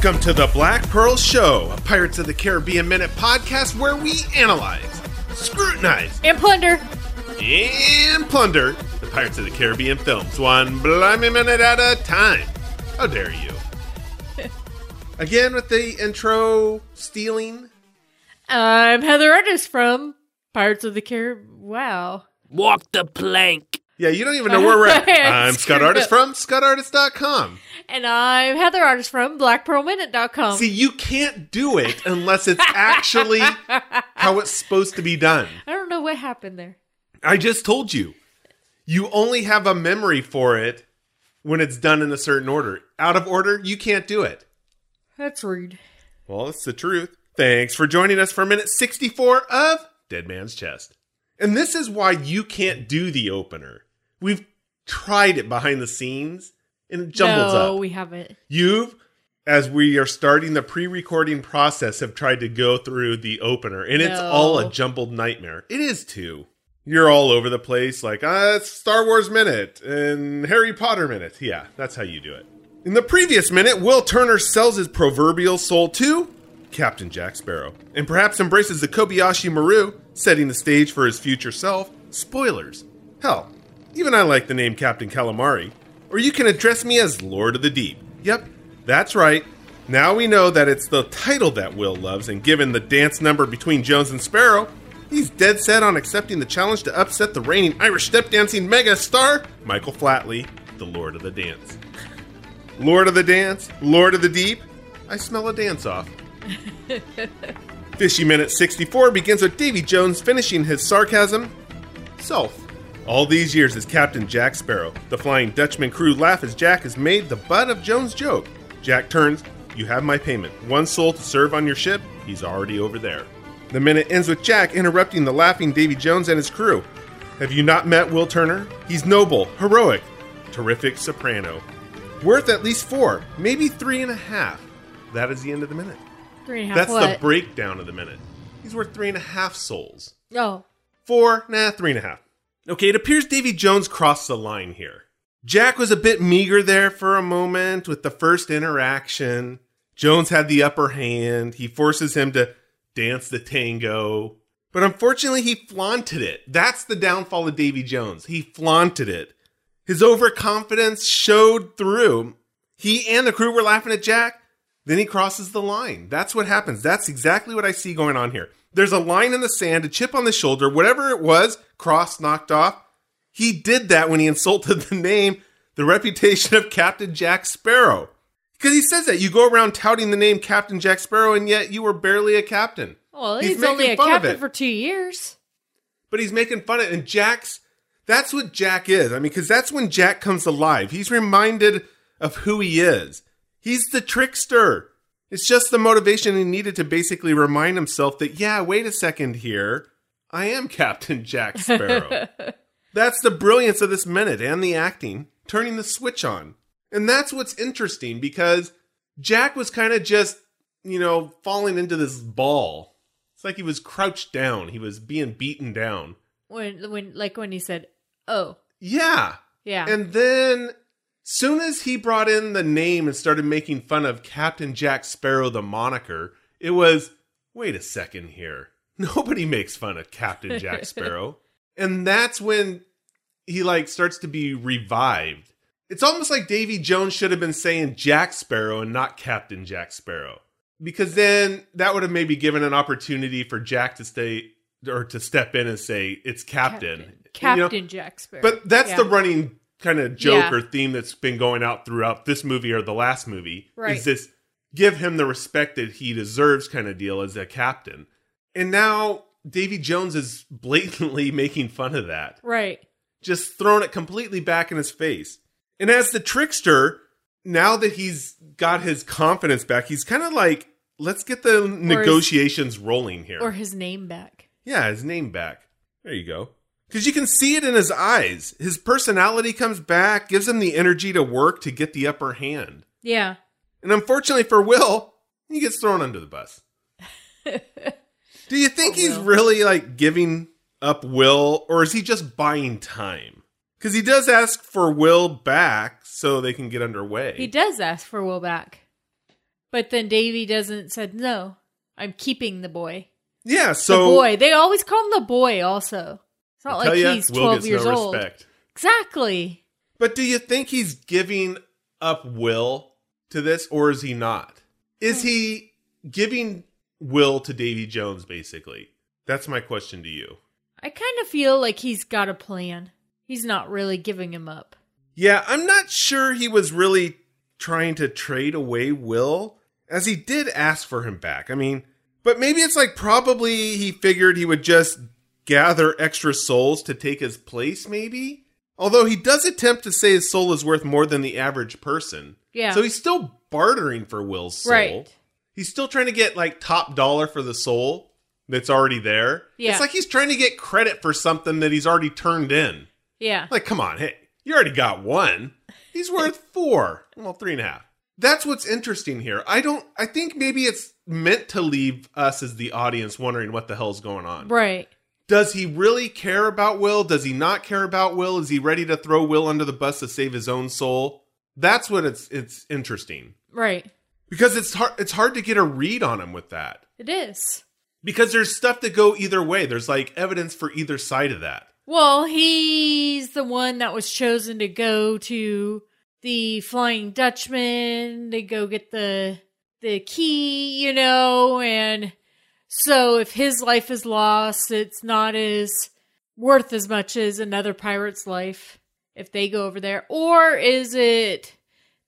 Welcome to the Black Pearl Show, a Pirates of the Caribbean Minute podcast where we analyze, scrutinize, And plunder. and plunder the Pirates of the Caribbean films one blimey minute at a time. How dare you? Again with the intro stealing. I'm Heather Artis from Pirates of the Caribbean. Wow. Walk the plank. Yeah, you don't even know where we're at. I'm Scott Artist from ScottArtist.com. And I'm Heather Artist from BlackPearlMinute.com. See, you can't do it unless it's actually how it's supposed to be done. I don't know what happened there. I just told you. You only have a memory for it when it's done in a certain order. Out of order, you can't do it. That's rude. Well, it's the truth. Thanks for joining us for minute 64 of Dead Man's Chest. And this is why you can't do the opener. We've tried it behind the scenes and it jumbles no, up. we haven't. You've, as we are starting the pre recording process, have tried to go through the opener, and it's all a jumbled nightmare. It is too. You're all over the place, like, uh, it's Star Wars Minute and Harry Potter Minute. Yeah, that's how you do it. In the previous minute, Will Turner sells his proverbial soul to Captain Jack Sparrow, and perhaps embraces the Kobayashi Maru, setting the stage for his future self. Spoilers. Hell, even I like the name Captain Calamari. Or you can address me as Lord of the Deep. Yep, that's right. Now we know that it's the title that Will loves, and given the dance number between Jones and Sparrow, he's dead set on accepting the challenge to upset the reigning Irish step dancing mega star, Michael Flatley, the Lord of the Dance. Lord of the Dance, Lord of the Deep, I smell a dance off. Fishy Minute 64 begins with Davy Jones finishing his sarcasm self. All these years as Captain Jack Sparrow, the Flying Dutchman crew laugh as Jack is made the butt of Jones' joke. Jack turns, You have my payment. One soul to serve on your ship, he's already over there. The minute ends with Jack interrupting the laughing Davy Jones and his crew. Have you not met Will Turner? He's noble, heroic, terrific soprano. Worth at least four, maybe three and a half. That is the end of the minute. Three and a half That's what? the breakdown of the minute. He's worth three and a half souls. Oh. Four, nah, three and a half. Okay, it appears Davy Jones crossed the line here. Jack was a bit meager there for a moment with the first interaction. Jones had the upper hand. He forces him to dance the tango. But unfortunately, he flaunted it. That's the downfall of Davy Jones. He flaunted it. His overconfidence showed through. He and the crew were laughing at Jack. Then he crosses the line. That's what happens. That's exactly what I see going on here. There's a line in the sand, a chip on the shoulder, whatever it was, cross knocked off. He did that when he insulted the name, the reputation of Captain Jack Sparrow. Because he says that you go around touting the name Captain Jack Sparrow, and yet you were barely a captain. Well, He's he's, only a making fun of captain for two years. But he's making fun of it. And Jack's, that's what Jack is. I mean, because that's when Jack comes alive. He's reminded of who he is. He's the trickster. It's just the motivation he needed to basically remind himself that, yeah, wait a second here. I am Captain Jack Sparrow. that's the brilliance of this minute and the acting, turning the switch on. And that's what's interesting because Jack was kind of just, you know, falling into this ball. It's like he was crouched down. He was being beaten down. When, when, like when he said, "Oh, Yeah. yeah," And then soon as he brought in the name and started making fun of Captain Jack Sparrow the moniker, it was wait a second here. Nobody makes fun of Captain Jack Sparrow. and that's when he like starts to be revived. It's almost like Davy Jones should have been saying Jack Sparrow and not Captain Jack Sparrow. Because then that would have maybe given an opportunity for Jack to stay or to step in and say it's Captain, Captain. Captain you know, Jack Sparrow. But that's Yeah. the running kind of joke Yeah. or theme that's been going out throughout this movie or the last movie. Right. Is this give him the respect that he deserves kind of deal as a captain. And now Davy Jones is blatantly making fun of that. right. just throwing it completely back in his face. And as the trickster, now that he's got his confidence back, he's kind of like, let's get the negotiations rolling here. Or his name back. yeah, his name back. There you go. Because you can see it in his eyes. His personality comes back, gives him the energy to work to get the upper hand. Yeah. And unfortunately for Will, he gets thrown under the bus. Do you think Poor he's Will. really like giving up Will, or is he just buying time? Because he does ask for Will back so they can get underway. He does ask for Will back. But then Davy doesn't said no. I'm keeping the boy. yeah, so the boy. They always call him the boy also. It's not like ya, he's Will 12 years no old. respect. Exactly. But do you think he's giving up Will to this, or is he not? Is he giving Will to Davy Jones, basically? That's my question to you. I kind of feel like he's got a plan. He's not really giving him up. Yeah, I'm not sure he was really trying to trade away Will, as he did ask for him back. I mean, but maybe it's like probably he figured he would just gather extra souls to take his place, maybe? Although he does attempt to say his soul is worth more than the average person. Yeah. So he's still bartering for Will's soul. Right. He's still trying to get like top dollar for the soul that's already there. Yeah. It's like he's trying to get credit for something that he's already turned in. Yeah. Like, come on, hey, you already got one. He's worth four. Well, three and a half. That's what's interesting here. I don't, I think maybe it's meant to leave us as the audience wondering what the hell's going on. Right. Does he really care about Will? Does he not care about Will? Is he ready to throw Will under the bus to save his own soul? That's what it's it's interesting. Right. Because it's hard it's hard to get a read on him with that. It is. Because there's stuff that go either way. There's like evidence for either side of that. Well, he's the one that was chosen to go to the Flying Dutchman to go get the the key, you know, and so if his life is lost, it's not as worth as much as another pirate's life if they go over there. Or is it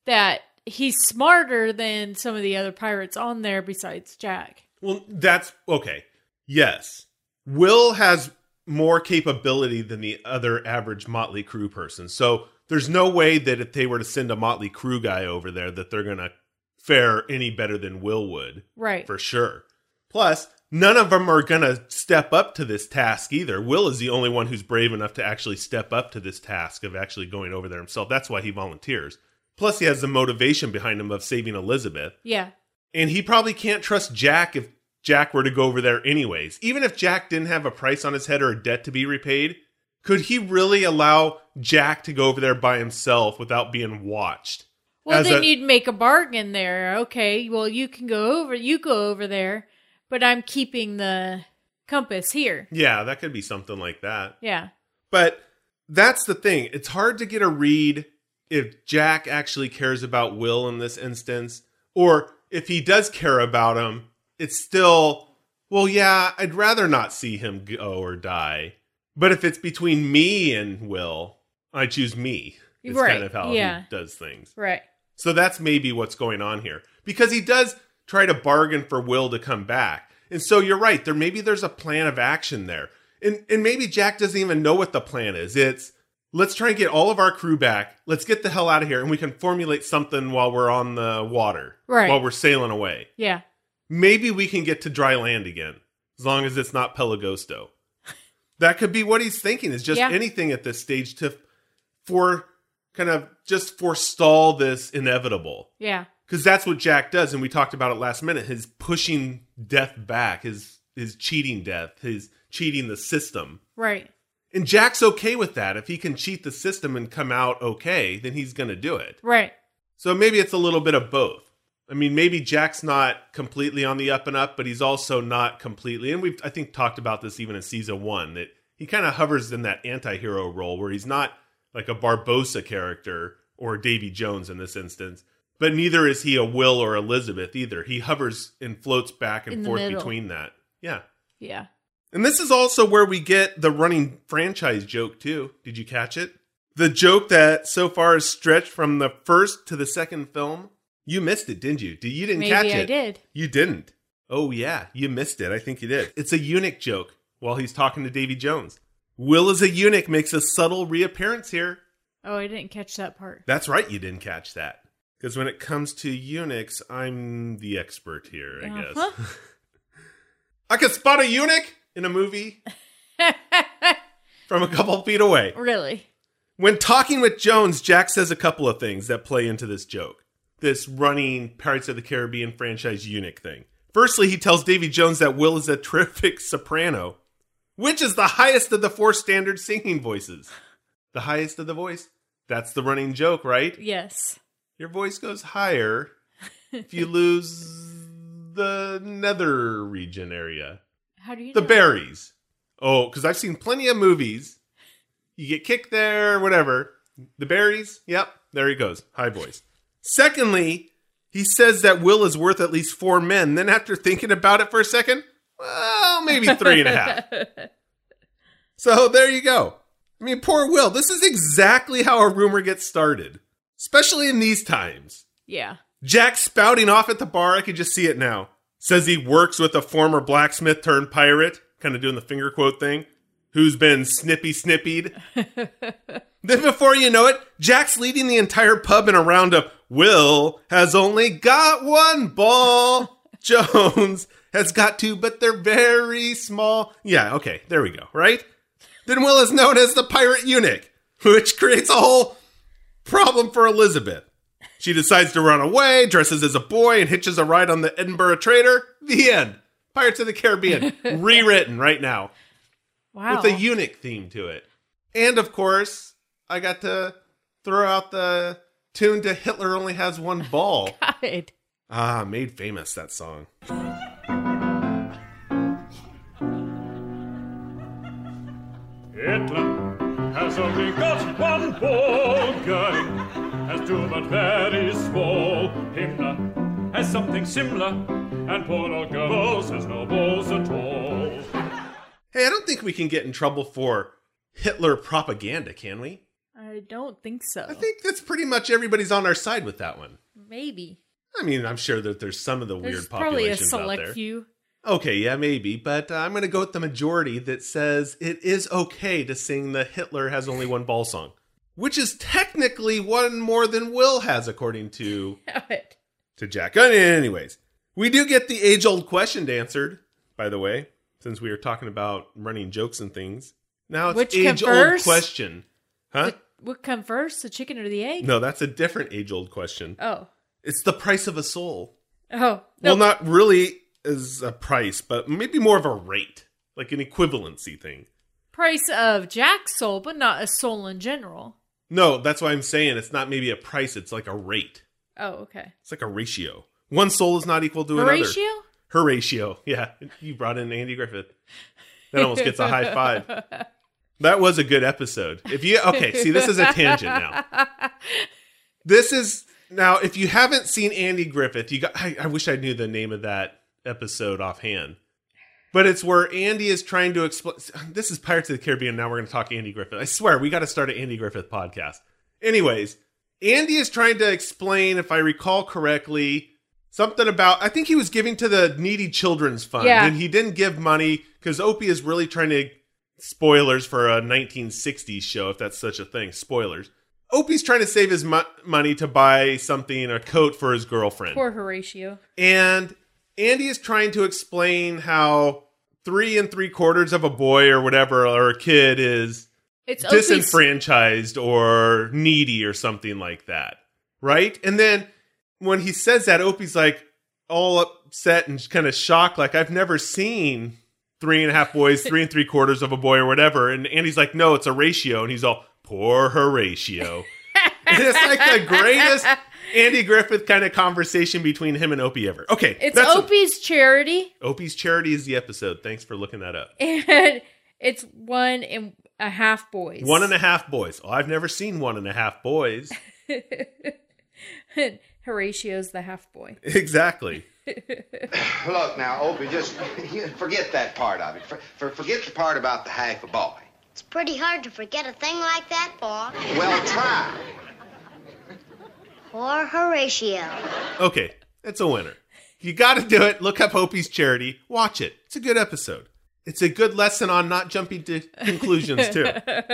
that he's smarter than some of the other pirates on there besides Jack? Well, that's okay. Yes. Will has more capability than the other average Motley Crew person. So there's no way that if they were to send a Motley Crew guy over there that they're going to fare any better than Will would. Right. For sure. Plus, none of them are going to step up to this task either. Will is the only one who's brave enough to actually step up to this task of actually going over there himself. That's why he volunteers. Plus, he has the motivation behind him of saving Elizabeth. Yeah. And he probably can't trust Jack if Jack were to go over there anyways. Even if Jack didn't have a price on his head or a debt to be repaid, could he really allow Jack to go over there by himself without being watched? Well, As then a- you'd make a bargain there. Okay, well, you can go over, you go over there, but I'm keeping the compass here. Yeah, that could be something like that. Yeah. But that's the thing. It's hard to get a read if Jack actually cares about Will in this instance, or if he does care about him, it's still, well, yeah, I'd rather not see him go oh, or die. But if it's between me and Will, I choose me. It's Right, kind of how yeah. he does things. Right. So that's maybe what's going on here. Because he does try to bargain for Will to come back. And so you're right, there maybe there's a plan of action there. And and maybe Jack doesn't even know what the plan is. It's let's try and get all of our crew back. Let's get the hell out of here and we can formulate something while we're on the water. Right. While we're sailing away. Yeah. Maybe we can get to dry land again. As long as it's not Pelegosto. that could be what he's thinking, is just Yeah. anything at this stage to for kind of just forestall this inevitable Yeah. Because that's what Jack does, and we talked about it last minute. His pushing death back, his his cheating death, his cheating the system, Right. and Jack's okay with that. If he can cheat the system and come out okay, then he's going to do it. Right. So maybe it's a little bit of both. I mean, maybe Jack's not completely on the up and up, but he's also not completely. And we've I think talked about this even in season one that he kind of hovers in that anti-hero role where he's not like a Barbossa character or Davy Jones in this instance, but neither is he a Will or Elizabeth either. He hovers and floats back and In the forth middle. between that. Yeah. Yeah. And this is also where we get the running franchise joke, too. Did you catch it? The joke that so far is stretched from the first to the second film. You missed it, didn't you? You didn't Maybe catch it. Maybe I did. You didn't. Oh, yeah. You missed it. I think you did. It's a eunuch joke while he's talking to Davy Jones. Will as a eunuch makes a subtle reappearance here. Oh, I didn't catch that part. That's right, you didn't catch that. Because when it comes to eunuchs, I'm the expert here, I Uh-huh. guess. I could spot a eunuch in a movie from a couple feet away. really? When talking with Jones, Jack says a couple of things that play into this joke. This running Pirates of the Caribbean franchise eunuch thing. Firstly, he tells Davy Jones that Will is a terrific soprano, which is the highest of the four standard singing voices. The highest of the voice? That's the running joke, right? Yes. Your voice goes higher if you lose the nether region area. How do you The know? berries. Oh, because I've seen plenty of movies. You get kicked there, whatever. The berries, yep, there he goes. High voice. Secondly, he says that Will is worth at least four men. Then, after thinking about it for a second, well, maybe three and a half. So there you go. I mean, poor Will. This is exactly how a rumor gets started, especially in these times. Yeah. Jack spouting off at the bar, I could just see it now. Says he works with a former blacksmith turned pirate, kind of doing the finger quote thing, who's been snippy snippied. then before you know it, Jack's leading the entire pub in a round of Will has only got one ball. Jones has got two, but they're very small. Yeah, okay, there we go, right? Then Will is known as the pirate eunuch, which creates a whole problem for Elizabeth. She decides to run away, dresses as a boy, and hitches a ride on the Edinburgh Trader. The end. Pirates of the Caribbean, rewritten right now Wow. with a eunuch theme to it. And of course, I got to throw out the tune to Hitler Only Has One Ball. God. ah, made famous that song. Hitler has only got one ball Göring, has two but very small. Himmler has something similar, and poor old Goebbels has no balls at all. Hey, I don't think we can get in trouble for Hitler propaganda, can we? I don't think so. I think that's pretty much everybody's on our side with that one. Maybe. I mean, I'm sure that there's some of the There's weird probably a populations out select there. few. Okay, yeah, maybe, but uh, I'm going to go with the majority that says it is okay to sing the Hitler has only one ball song, which is technically one more than Will has, according to to Jack. Anyways, we do get the age old question answered. By the way, since we are talking about running jokes and things, now it's Which age old question, huh? what come first, the chicken or the egg? No, that's a different age old question. Oh. It's the price of a soul. Oh. Well, not really as a price, but maybe more of a rate, like an equivalency thing. price of Jack's soul, but not a soul in general. No, that's why I'm saying it's not maybe a price, it's like a rate. Oh, okay. It's like a ratio. One soul is not equal to another. Horatio? Horatio. Yeah, you brought in Andy Griffith. That almost gets a high five. That was a good episode. If you okay, see this is a tangent now. This is now if you haven't seen Andy Griffith, you got I, I wish I knew the name of that episode offhand. But it's where Andy is trying to explain this is Pirates of the Caribbean, now we're gonna talk Andy Griffith. I swear we gotta start an Andy Griffith podcast. Anyways, Andy is trying to explain, if I recall correctly, something about I think he was giving to the needy children's fund, Yeah. and he didn't give money because Opie is really trying to spoilers for a 1960s show, if that's such a thing. Spoilers. Opie's trying to save his mo- money to buy something, a coat for his girlfriend, Poor Horatio. and Andy is trying to explain how three and three quarters of a boy or whatever or a kid is It's disenfranchised or needy or something like that. Right? And then when he says that, Opie's like all upset and kind of shocked, like, I've never seen three and a half boys, three and three quarters of a boy or whatever. And Andy's like, no, it's a ratio. And he's all, poor Horatio. it's like the greatest Andy Griffith kind of conversation between him and Opie ever. Okay. It's that's a- Opie's charity, Opie's Charity is the episode. Thanks for looking that up. and it's one and a half boys. One and a half boys. Oh, I've never seen one and a half boys. Horatio's the half boy. Exactly. Look now, Opie, just forget that part of it. For, for, forget the part about the half a boy. It's pretty hard to forget a thing like that, Paul. Well, try. Poor Horatio. Okay, it's a winner. You got to do it. Look up Opie's Charity. Watch it. It's a good episode. It's a good lesson on not jumping to conclusions, too.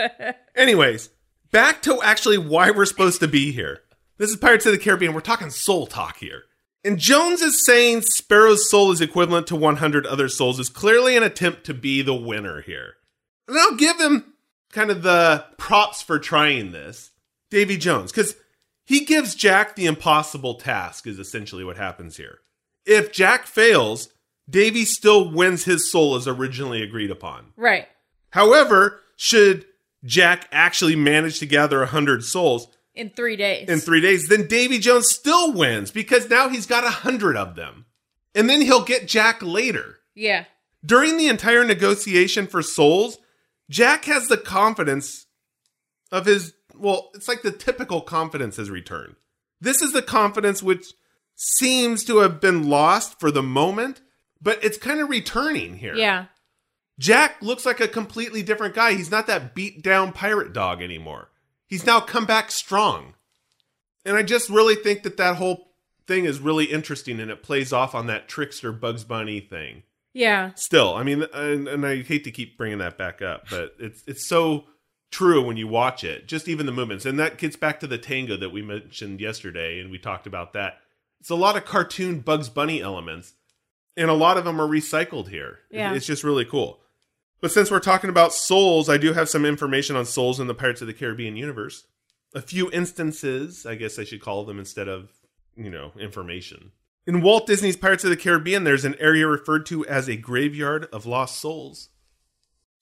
Anyways, back to actually why we're supposed to be here. This is Pirates of the Caribbean. We're talking soul talk here. And Jones is saying Sparrow's soul is equivalent to 100 other souls is clearly an attempt to be the winner here. And I'll give him kind of the props for trying this, Davy Jones, because he gives Jack the impossible task, is essentially what happens here. If Jack fails, Davy still wins his soul as originally agreed upon. Right. However, should Jack actually manage to gather 100 souls In three days. in three days, then Davy Jones still wins because now he's got 100 of them. And then he'll get Jack later. yeah. During the entire negotiation for souls, Jack has the confidence of his, well, it's like the typical confidence has returned. This is the confidence which seems to have been lost for the moment, but it's kind of returning here. Yeah. Jack looks like a completely different guy. He's not that beat down pirate dog anymore. He's now come back strong. And I just really think that that whole thing is really interesting and it plays off on that trickster Bugs Bunny thing. Yeah. Still, I mean, and, and I hate to keep bringing that back up, but it's it's so true when you watch it. Just even the movements, and that gets back to the tango that we mentioned yesterday, and we talked about that. It's a lot of cartoon Bugs Bunny elements, and a lot of them are recycled here. Yeah. it's just really cool. But since we're talking about souls, I do have some information on souls in the Pirates of the Caribbean universe. A few instances, I guess I should call them instead of, you know, information. In Walt Disney's Pirates of the Caribbean, there's an area referred to as a graveyard of lost souls.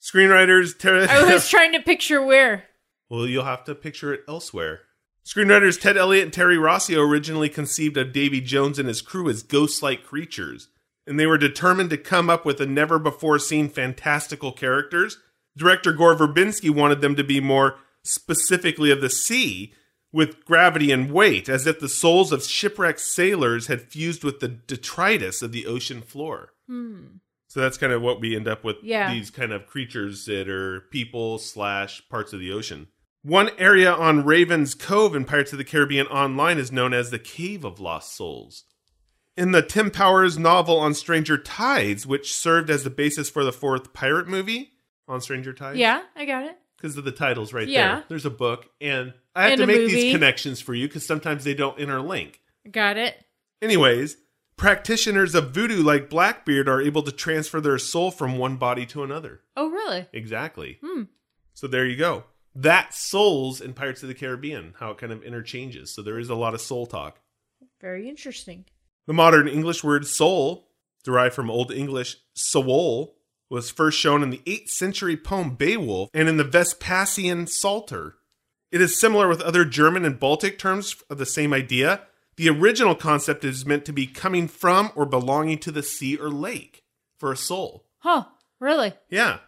Screenwriters Ted I was trying to picture where. Well, you'll have to picture it elsewhere. Screenwriters Ted Elliott and Terry Rossio originally conceived of Davy Jones and his crew as ghost-like creatures, and they were determined to come up with a never-before-seen fantastical characters. Director Gore Verbinski wanted them to be more specifically of the sea, with gravity and weight, as if the souls of shipwrecked sailors had fused with the detritus of the ocean floor. Hmm. So that's kind of what we end up with Yeah. these kind of creatures that are people slash parts of the ocean. One area on Raven's Cove in Pirates of the Caribbean Online is known as the Cave of Lost Souls. In the Tim Powers novel on Stranger Tides, which served as the basis for the fourth pirate movie on Stranger Tides, Yeah, I got it. because of the titles right Yeah. there. There's a book, and I have And to make movie. these connections for you because sometimes they don't interlink. Got it. Anyways, practitioners of voodoo like Blackbeard are able to transfer their soul from one body to another. Oh, really? Exactly. Hmm. So there you go. That souls in Pirates of the Caribbean, how it kind of interchanges. So there is a lot of soul talk. Very interesting. The modern English word soul, derived from Old English soul, was first shown in the 8th century poem Beowulf and in the Vespasian Psalter. It is similar with other German and Baltic terms of the same idea. The original concept is meant to be coming from or belonging to the sea or lake for a soul. Huh. Really? Yeah.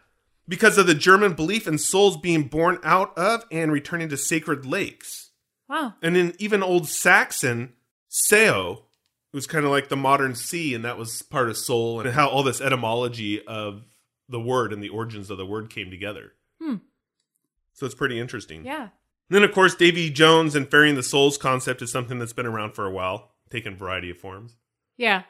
Because of the German belief in souls being born out of and returning to sacred lakes. Wow. And in even Old Saxon, Seo was kind of like the modern sea, and that was part of soul, and how all this etymology of the word and the origins of the word came together. Hmm. So it's pretty interesting. Yeah. Then, of course, Davy Jones and ferrying the souls concept is something that's been around for a while, taken a variety of forms. Yeah.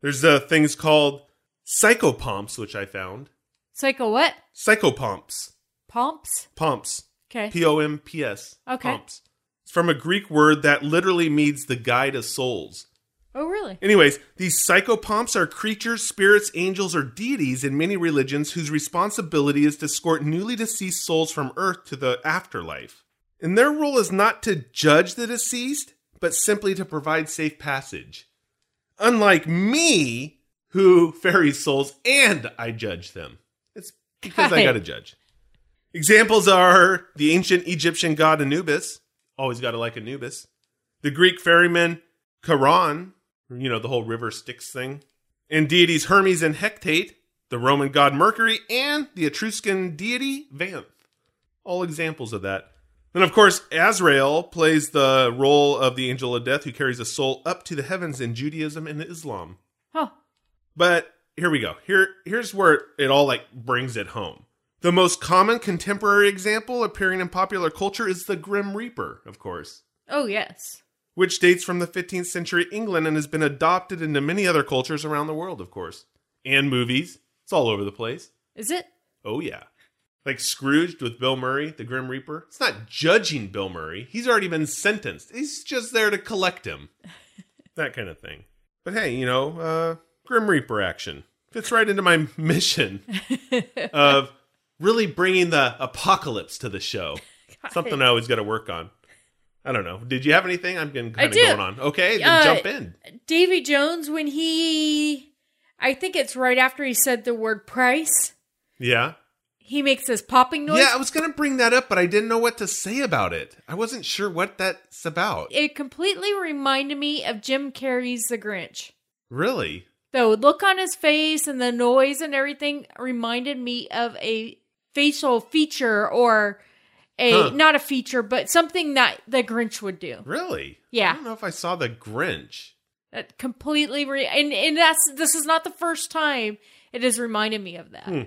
There's uh, things called psychopomps, which I found. Psycho what? Psychopomps. Pomps? Pomps. Okay. P O M P S. Okay. Pomps. It's from a Greek word that literally means the guide of souls. Oh, really? Anyways, these psychopomps are creatures, spirits, angels, or deities in many religions whose responsibility is to escort newly deceased souls from earth to the afterlife. And their role is not to judge the deceased, but simply to provide safe passage. Unlike me, who ferries souls and I judge them. It's because I gotta judge. Examples are the ancient Egyptian god Anubis. Always gotta like Anubis. The Greek ferryman Charon, you know, the whole river Styx thing. And deities Hermes and Hecate, the Roman god Mercury, and the Etruscan deity Vanth. All examples of that. And of course, Azrael plays the role of the angel of death who carries a soul up to the heavens in Judaism and Islam. Huh. But here we go. Here here's where it all like brings it home. The most common contemporary example appearing in popular culture is the Grim Reaper, of course, Oh, yes. which dates from the 15th century England and has been adopted into many other cultures around the world, of course. And movies. It's all over the place. Is it? Oh yeah. Like Scrooged with Bill Murray, the Grim Reaper. It's not judging Bill Murray. He's already been sentenced. He's just there to collect him. that kind of thing. But hey, you know, uh Grim Reaper action. Fits right into my mission of really bringing the apocalypse to the show. Something I always got to work on. I don't know. Did you have anything? I'm getting kind of going on. Okay, then Uh, jump in. Davy Jones, when he, I think it's right after he said the word price, Yeah. He makes this popping noise. Yeah, I was going to bring that up, but I didn't know what to say about it. I wasn't sure what that's about. It completely reminded me of Jim Carrey's The Grinch. Really? The look on his face and the noise and everything reminded me of a facial feature or a Huh. not a feature, but something that the Grinch would do. Really? Yeah. I don't know if I saw the Grinch. That completely re- and and that's this is not the first time it has reminded me of that. Hmm.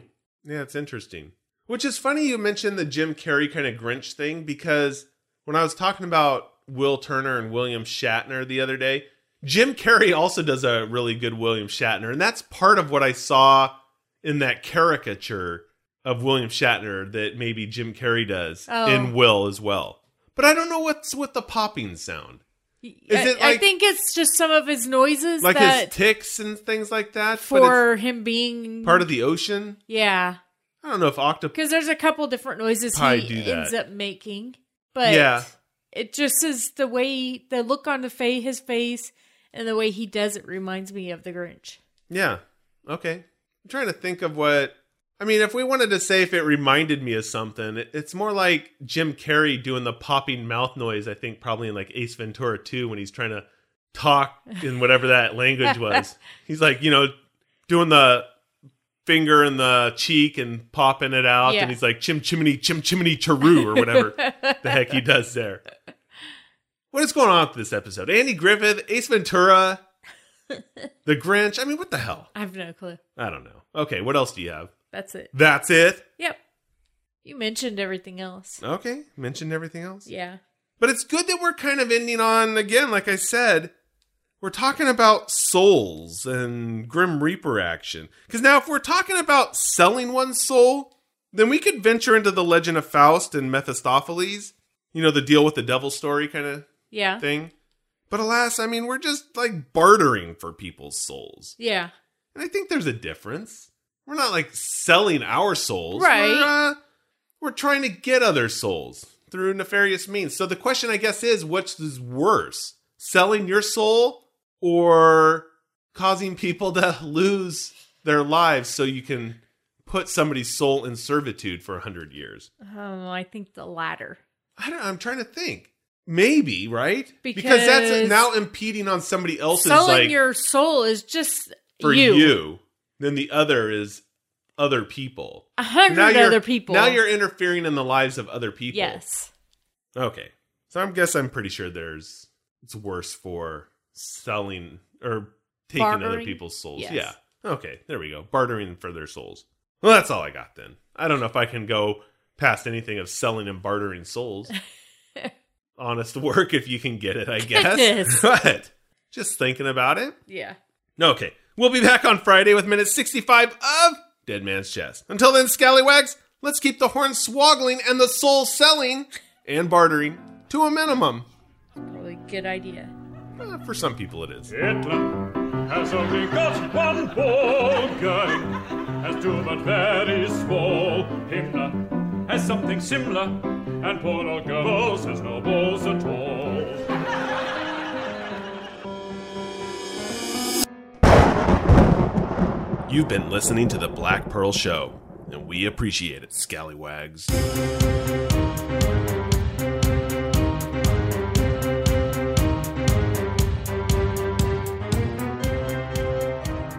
Yeah, it's interesting. Which is funny you mentioned the Jim Carrey kind of Grinch thing because when I was talking about Will Turner and William Shatner the other day, Jim Carrey also does a really good William Shatner, and that's part of what I saw in that caricature of William Shatner that maybe Jim Carrey does Oh. in Will as well. But I don't know what's with the popping sound. Is I, think it's just some of his noises Like that his ticks and things like that, for him being part of the ocean. yeah, I don't know if octopus. because there's a couple different noises he ends up making, but Yeah. it just is the way the look on the fa- his face and the way he does it reminds me of the Grinch. Yeah. Okay. I'm trying to think of what. I mean, if we wanted to say if it reminded me of something, it- it's more like Jim Carrey doing the popping mouth noise, I think, probably in like Ace Ventura 2 when he's trying to talk in whatever that language was. He's like, you know, doing the finger in the cheek and popping it out. Yeah. And he's like, chim chimney, chim chimney charoo, or whatever the heck he does there. What is going on with this episode? Andy Griffith, Ace Ventura, The Grinch. I mean, what the hell? I have no clue. I don't know. Okay, what else do you have? That's it. That's it? Yep. You mentioned everything else. Okay, mentioned everything else. Yeah. But it's good that we're kind of ending on, again, like I said, we're talking about souls and Grim Reaper action. Because now, if we're talking about selling one's soul, then we could venture into the legend of Faust and Mephistopheles. You know, the deal with the devil story kind of Yeah. thing. But alas, I mean, we're just like bartering for people's souls. Yeah. And I think there's a difference. We're not like selling our souls. Right. We're, uh, we're trying to get other souls through nefarious means. So the question, I guess, is which is worse? Selling your soul or causing people to lose their lives so you can put somebody's soul in servitude for a hundred years? Oh, I think the latter. I don't I'm trying to think. Maybe, right? Because that's now impeding on somebody else's Selling like your soul is just for you. you. Then the other is other people. A hundred Now other people. Now you're interfering in the lives of other people. Yes. Okay. So I guess I'm pretty sure there's it's worse for selling or taking other people's souls. Yes. Yeah. Okay. There we go. Bartering for their souls. Well, that's all I got then. I don't know if I can go past anything of selling and bartering souls. Honest work if you can get it, I guess. But just thinking about it. Yeah. No, okay. We'll be back on Friday with minute 65 of Dead Man's Chest. Until then, scallywags, let's keep the horn swoggling and the soul selling and bartering to a minimum. Probably a good idea. Uh, for some people, it is. Hitler has only got one ball Göring, has two but very small. Himmler has something similar, and poor old Goebbels has no balls at all. You've been listening to The Black Pearl Show, and we appreciate it, scallywags.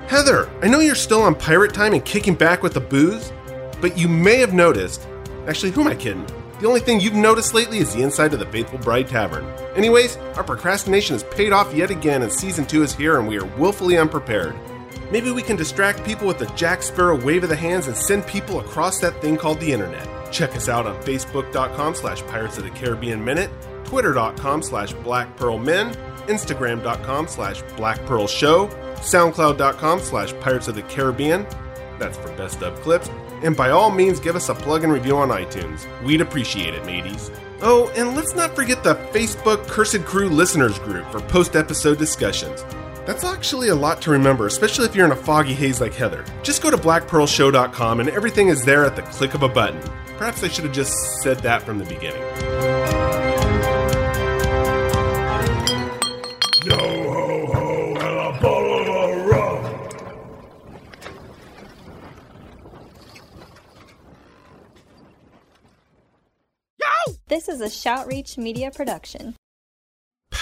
Heather, I know you're still on pirate time and kicking back with the booze, but you may have noticed. Actually, who am I kidding? The only thing you've noticed lately is the inside of the Faithful Bride Tavern. Anyways, our procrastination has paid off yet again, and season two is here, and we are willfully unprepared. Maybe we can distract people with the Jack Sparrow wave of the hands and send people across that thing called the internet. Check us out on Facebook.com slash Pirates of the Caribbean Minute, Twitter.com slash Black Pearl Men, Instagram.com slash Black Pearl Show, SoundCloud.com slash Pirates of the Caribbean, that's for best of clips, and by all means give us a plug and review on iTunes. We'd appreciate it, mateys. Oh, and let's not forget the Facebook Cursed Crew listeners group for post episode discussions. That's actually a lot to remember, especially if you're in a foggy haze like Heather. Just go to blackpearlshow.com and everything is there at the click of a button. Perhaps I should have just said that from the beginning. Yo ho ho and a bottle of rum. Yo! This is a Shoutreach Media production.